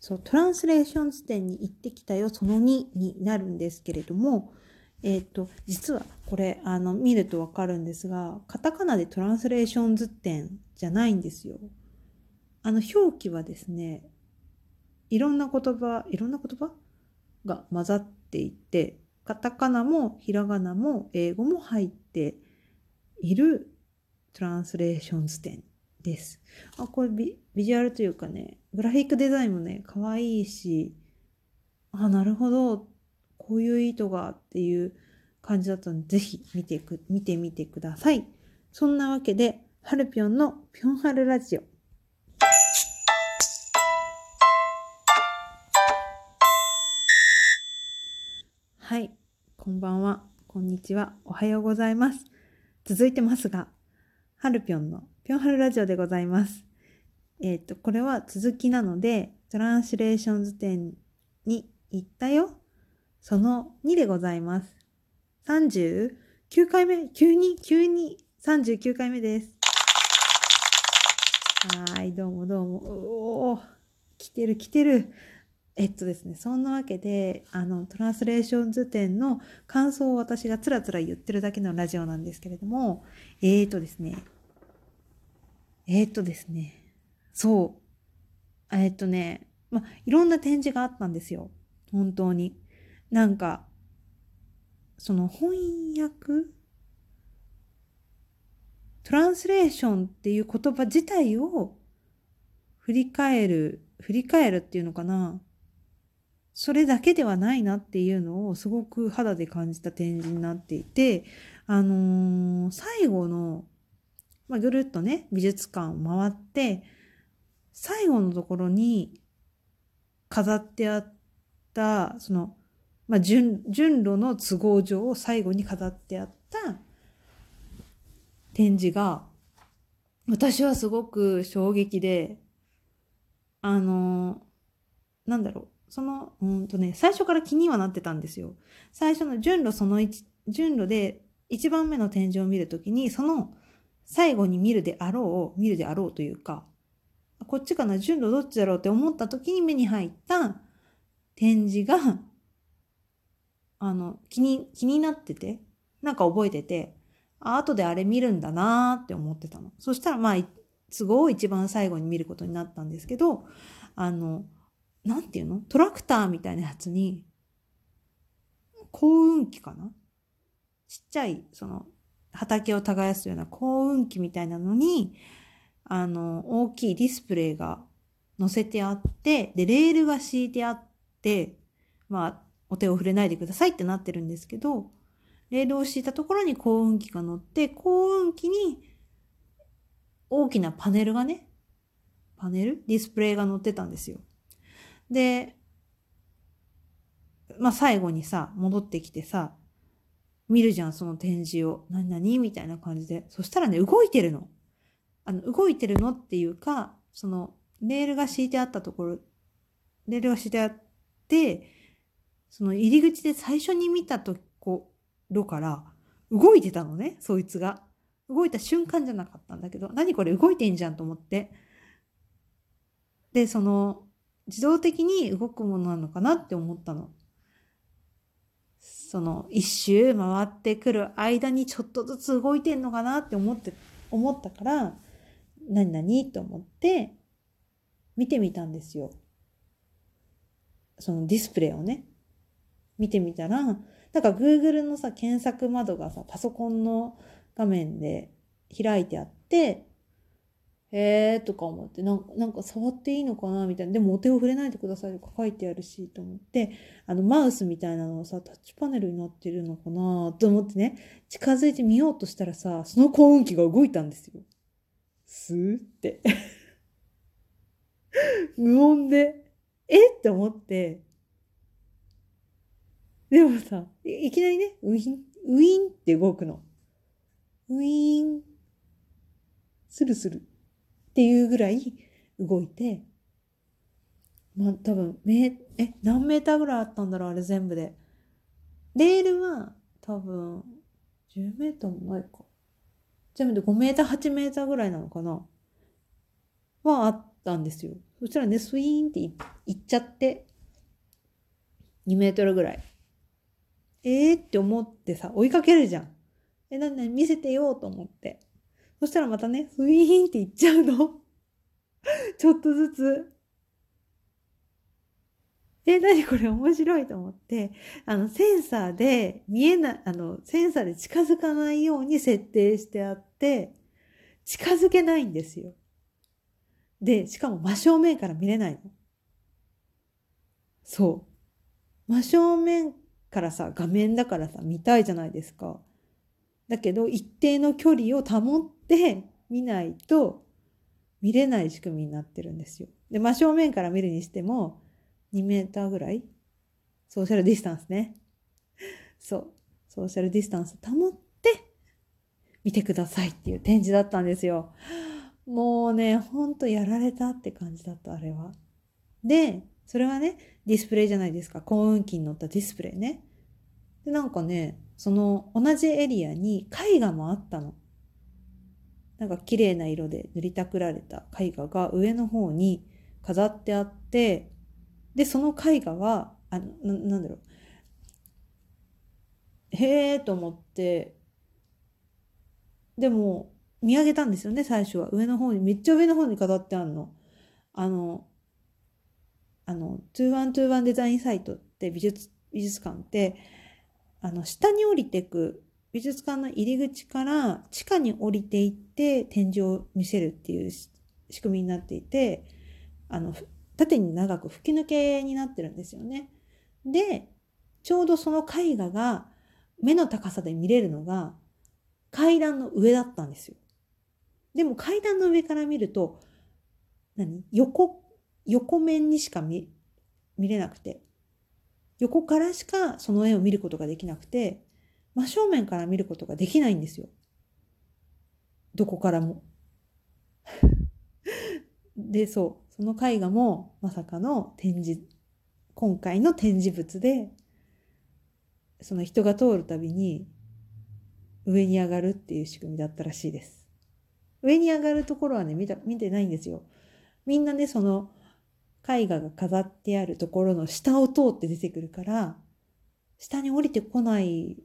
そう、トランスレーション図典に行ってきたよ、その2になるんですけれども、えっ、と、実はこれ、あの、見るとわかるんですが、カタカナでトランスレーション図典じゃないんですよ。あの、表記はですね、いろんな言葉、いろんな言葉？が混ざっていて、カタカナもひらがなも英語も入っているトランスレーション図典です。あ、これビジュアルというかね、グラフィックデザインもね、可愛いし、あ、なるほど、こういう意図がっていう感じだったので、ぜひ見てく、見てみてください。そんなわけで、ハルピョンのピョンハルラジオ。はい、こんばんは、こんにちは、おはようございます。続いてますが、ハルピョンのぴょんはるラジオでございます。えっ、ー、と、これは続きなので、トランスレーション図典に行ったよ。その2でございます。39回目、急に、急に39回目です。はい、どうもどうも。おお来てる来てる。えっとですね、そんなわけで、あの、トランスレーション図典の感想を私がつらつら言ってるだけのラジオなんですけれども、えーとですね、えー、っとですね、そう。え、っとね、まいろんな展示があったんですよ。本当に。なんか、その翻訳？トランスレーションっていう言葉自体を振り返る、振り返るっていうのかな。それだけではないなっていうのをすごく肌で感じた展示になっていて、あのー、最後のまあ、ぐるっとね、美術館を回って、最後のところに飾ってあった、その、まあ、順、順路の都合上を最後に飾ってあった展示が、私はすごく衝撃で、あの、なんだろう、その、うんとね、最初から気にはなってたんですよ。最初の順路その1、順路で1番目の展示を見るときに、その最後に見るであろう、見るであろうというか、こっちかな、順路どっちだろうって思った時に目に入った展示が、あの、気に、気になってて、なんか覚えてて、あ、後であれ見るんだなーって思ってたの。そしたらまあ、都合を一番最後に見ることになったんですけど、あの、なんていうの？トラクターみたいなやつに、幸運機かな？ちっちゃい、その、畑を耕すような幸運機みたいなのに、あの、大きいディスプレイが載せてあって、で、レールが敷いてあって、まあ、お手を触れないでくださいってなってるんですけど、レールを敷いたところに幸運機が乗って、幸運機に大きなパネルがね、パネル？ディスプレイが載ってたんですよ。で、まあ最後にさ、戻ってきてさ、見るじゃん、その展示を。何々？みたいな感じで。そしたらね、動いてるの。あの、動いてるのっていうか、その、レールが敷いてあったところ、レールが敷いてあって、その入り口で最初に見たところから動いてたのね、そいつが。動いた瞬間じゃなかったんだけど、何これ動いてんじゃんと思って。で、その、自動的に動くものなのかなって思ったの。その一周回ってくる間にちょっとずつ動いてんのかなって思って、思ったから、何々と思って見てみたんですよ。そのディスプレイをね。見てみたら、なんか Google のさ、検索窓がさ、パソコンの画面で開いてあって、へえとか思って、なんなんか触っていいのかなみたいな。でもお手を触れないでくださいとか書いてあるし、と思って、あのマウスみたいなのをさ、タッチパネルになってるのかなと思ってね、近づいてみようとしたらさ、その幸運機が動いたんですよ。スーって。無音で、え？って思って、でもさ、いきなりね、ウィン、ウィンって動くの。ウィーン、スルスル。っていうぐらい動いて、まあ多分、め、え、何メーターぐらいあったんだろうあれ全部で。レールは多分、10メーターもないか。全部で5メーター、8メーターぐらいなのかな？はあったんですよ。そしたらね、スイーンっていっちゃって、2メートルぐらい。えーって思ってさ、追いかけるじゃん。え、なになに見せてようと思って。そしたらまたね、スイーンっていっちゃうの。ちょっとずつ。え、なにこれ面白いと思って、あの、センサーで見えない、あの、センサーで近づかないように設定してあって、近づけないんですよ。で、しかも真正面から見れないの。そう。真正面からさ、画面だからさ、見たいじゃないですか。だけど、一定の距離を保って見ないと見れない仕組みになってるんですよ。で、真正面から見るにしても、2メーターぐらい？ソーシャルディスタンスね。そう。ソーシャルディスタンス保って見てくださいっていう展示だったんですよ。もうね、ほんとやられたって感じだった、あれは。で、それはね、ディスプレイじゃないですか。幸運期に乗ったディスプレイね。で、なんかね、その同じエリアに絵画もあったの。なんか綺麗な色で塗りたくられた絵画が上の方に飾ってあって、で、その絵画は、あ、ななんだろう。へーと思って、でも、見上げたんですよね、最初は。上の方に、めっちゃ上の方に飾ってあるの。あの、あの、2121デザインサイトって美術、美術館って、あの、下に降りてく、美術館の入り口から地下に降りていって展示を見せるっていう仕組みになっていて、あの、縦に長く吹き抜けになってるんですよね。で、ちょうどその絵画が目の高さで見れるのが階段の上だったんですよ。でも階段の上から見ると、何？横、横面にしか見、見れなくて、横からしかその絵を見ることができなくて、真正面から見ることができないんですよ。どこからも。で、そう、その絵画もまさかの展示、今回の展示物で、その人が通るたびに上に上がるっていう仕組みだったらしいです。上に上がるところはね、見た、見てないんですよ。みんなね、その絵画が飾ってあるところの下を通って出てくるから、下に降りてこない、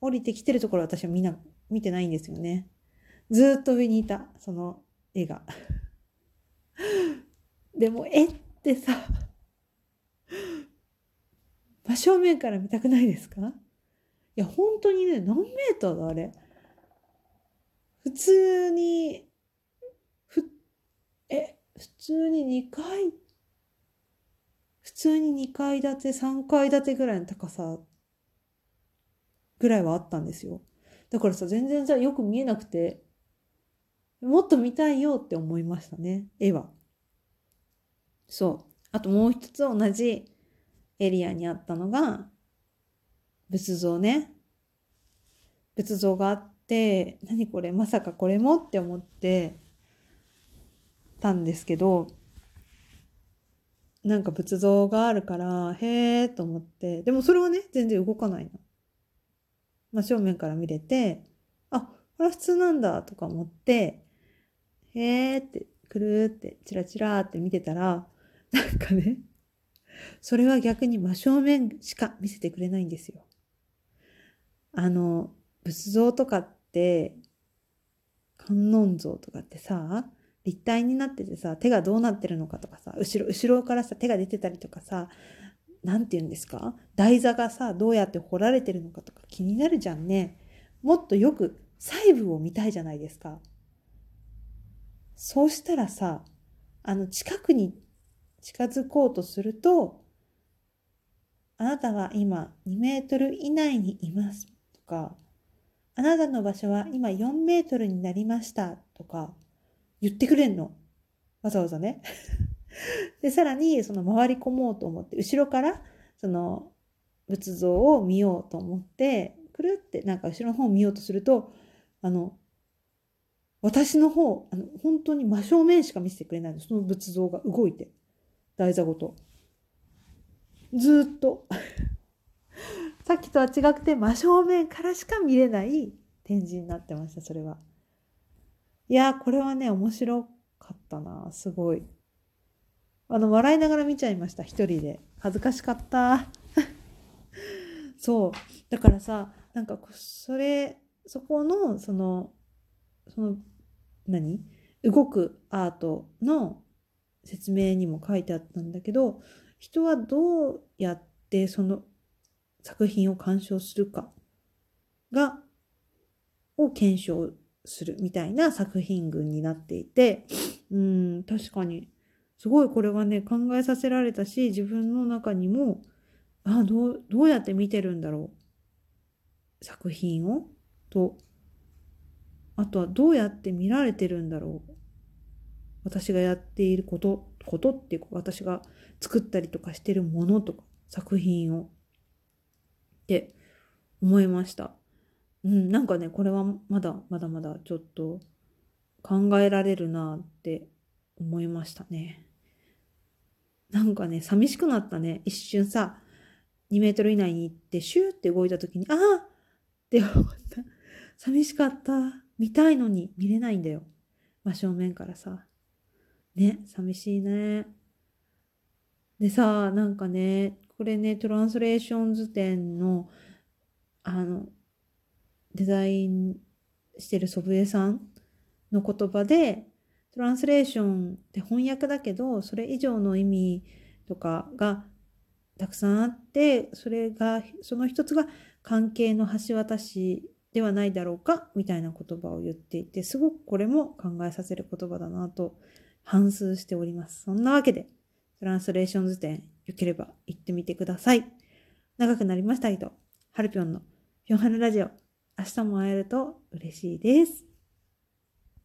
降りてきてるところは私はみんな見てないんですよね。ずっと上にいた、その絵が。でも、絵ってさ、真正面から見たくないですか？いや、本当にね、何メーターだ、あれ？普通に、ふ、え、普通に2階、普通に2階建て、3階建てぐらいの高さぐらいはあったんですよ。だからさ、全然さ、よく見えなくて、もっと見たいよって思いましたね、絵は。そう。あともう一つ同じエリアにあったのが、仏像ね。仏像があって、何これ、まさかこれもって思ってたんですけど、なんか仏像があるから、へーと思って、でもそれはね、全然動かないの。真正面から見れて、あ、これは普通なんだとか思って、へーって、くるーって、チラチラーって見てたら、なんかね、それは逆に真正面しか見せてくれないんですよ。あの、仏像とかって、観音像とかってさ、立体になっててさ、手がどうなってるのかとかさ、後ろ、後ろからさ、手が出てたりとかさ、なんて言うんですか？台座がさ、どうやって彫られてるのかとか気になるじゃんね。もっとよく細部を見たいじゃないですか。そうしたらさ、あの、近くに近づこうとすると、あなたは今2メートル以内にいますとか、あなたの場所は今4メートルになりましたとか言ってくれんの。わざわざね。で、さらにその回り込もうと思って、後ろからその仏像を見ようと思って、くるってなんか後ろの方を見ようとすると、あの、私の方、あの、本当に真正面しか見せてくれないの。その仏像が動いて。台座ごと。ずっと。さっきとは違くて真正面からしか見れない展示になってました、それは。いや、これはね、面白かったな、すごい。あの、笑いながら見ちゃいました、一人で。恥ずかしかった。そう。だからさ、なんか、それ、そこの、その、その、何？動くアートの説明にも書いてあったんだけど、人はどうやってその作品を鑑賞するかが、を検証するみたいな作品群になっていて、うん、確かに、すごいこれはね、考えさせられたし、自分の中にも、あ、どう、どうやって見てるんだろう。作品を？と、あとはどうやって見られてるんだろう。私がやっていること、ことっていうか、私が作ったりとかしてるものとか、作品を。って思いました。うん、なんかね、これはまだまだまだちょっと考えられるなって思いましたね。なんかね、寂しくなったね。一瞬さ、2メートル以内に行ってシューって動いた時に、ああって思った。寂しかった。見たいのに見れないんだよ。真正面からさ。ね、寂しいね。でさ、なんかね、これね、トランスレーション図典の、あの、デザインしてる祖父江さんの言葉で、トランスレーションって翻訳だけど、それ以上の意味とかがたくさんあって、それが、その一つが関係の橋渡しではないだろうか、みたいな言葉を言っていて、すごくこれも考えさせる言葉だなと反数しております。そんなわけで、トランスレーション図展、よければ行ってみてください。長くなりましたけど、ハルピョンのピョンハルラジオ、明日も会えると嬉しいです。